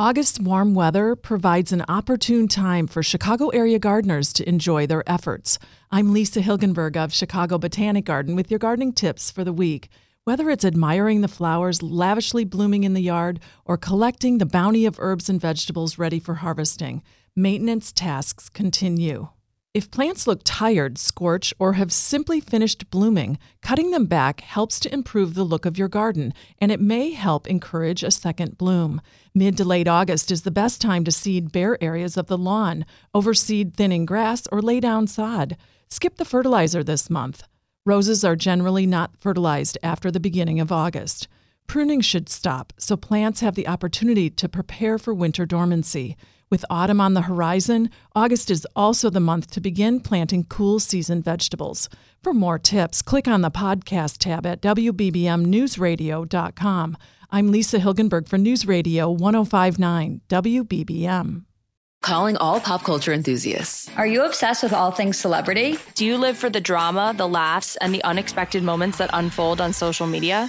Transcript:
August's warm weather provides an opportune time for Chicago area gardeners to enjoy their efforts. I'm Lisa Hilgenberg of Chicago Botanic Garden with your gardening tips for the week. Whether it's admiring the flowers lavishly blooming in the yard or collecting the bounty of herbs and vegetables ready for harvesting, maintenance tasks continue. If plants look tired, scorch, or have simply finished blooming, cutting them back helps to improve the look of your garden, and it may help encourage a second bloom. Mid to late August is the best time to seed bare areas of the lawn, overseed thinning grass, or lay down sod. Skip the fertilizer this month. Roses are generally not fertilized after the beginning of August. Pruning should stop so plants have the opportunity to prepare for winter dormancy. With autumn on the horizon, August is also the month to begin planting cool season vegetables. For more tips, click on the podcast tab at WBBMNewsRadio.com. I'm Lisa Hilgenberg for News Radio 1059 WBBM. Calling all pop culture enthusiasts. Are you obsessed with all things celebrity? Do you live for the drama, the laughs, and the unexpected moments that unfold on social media?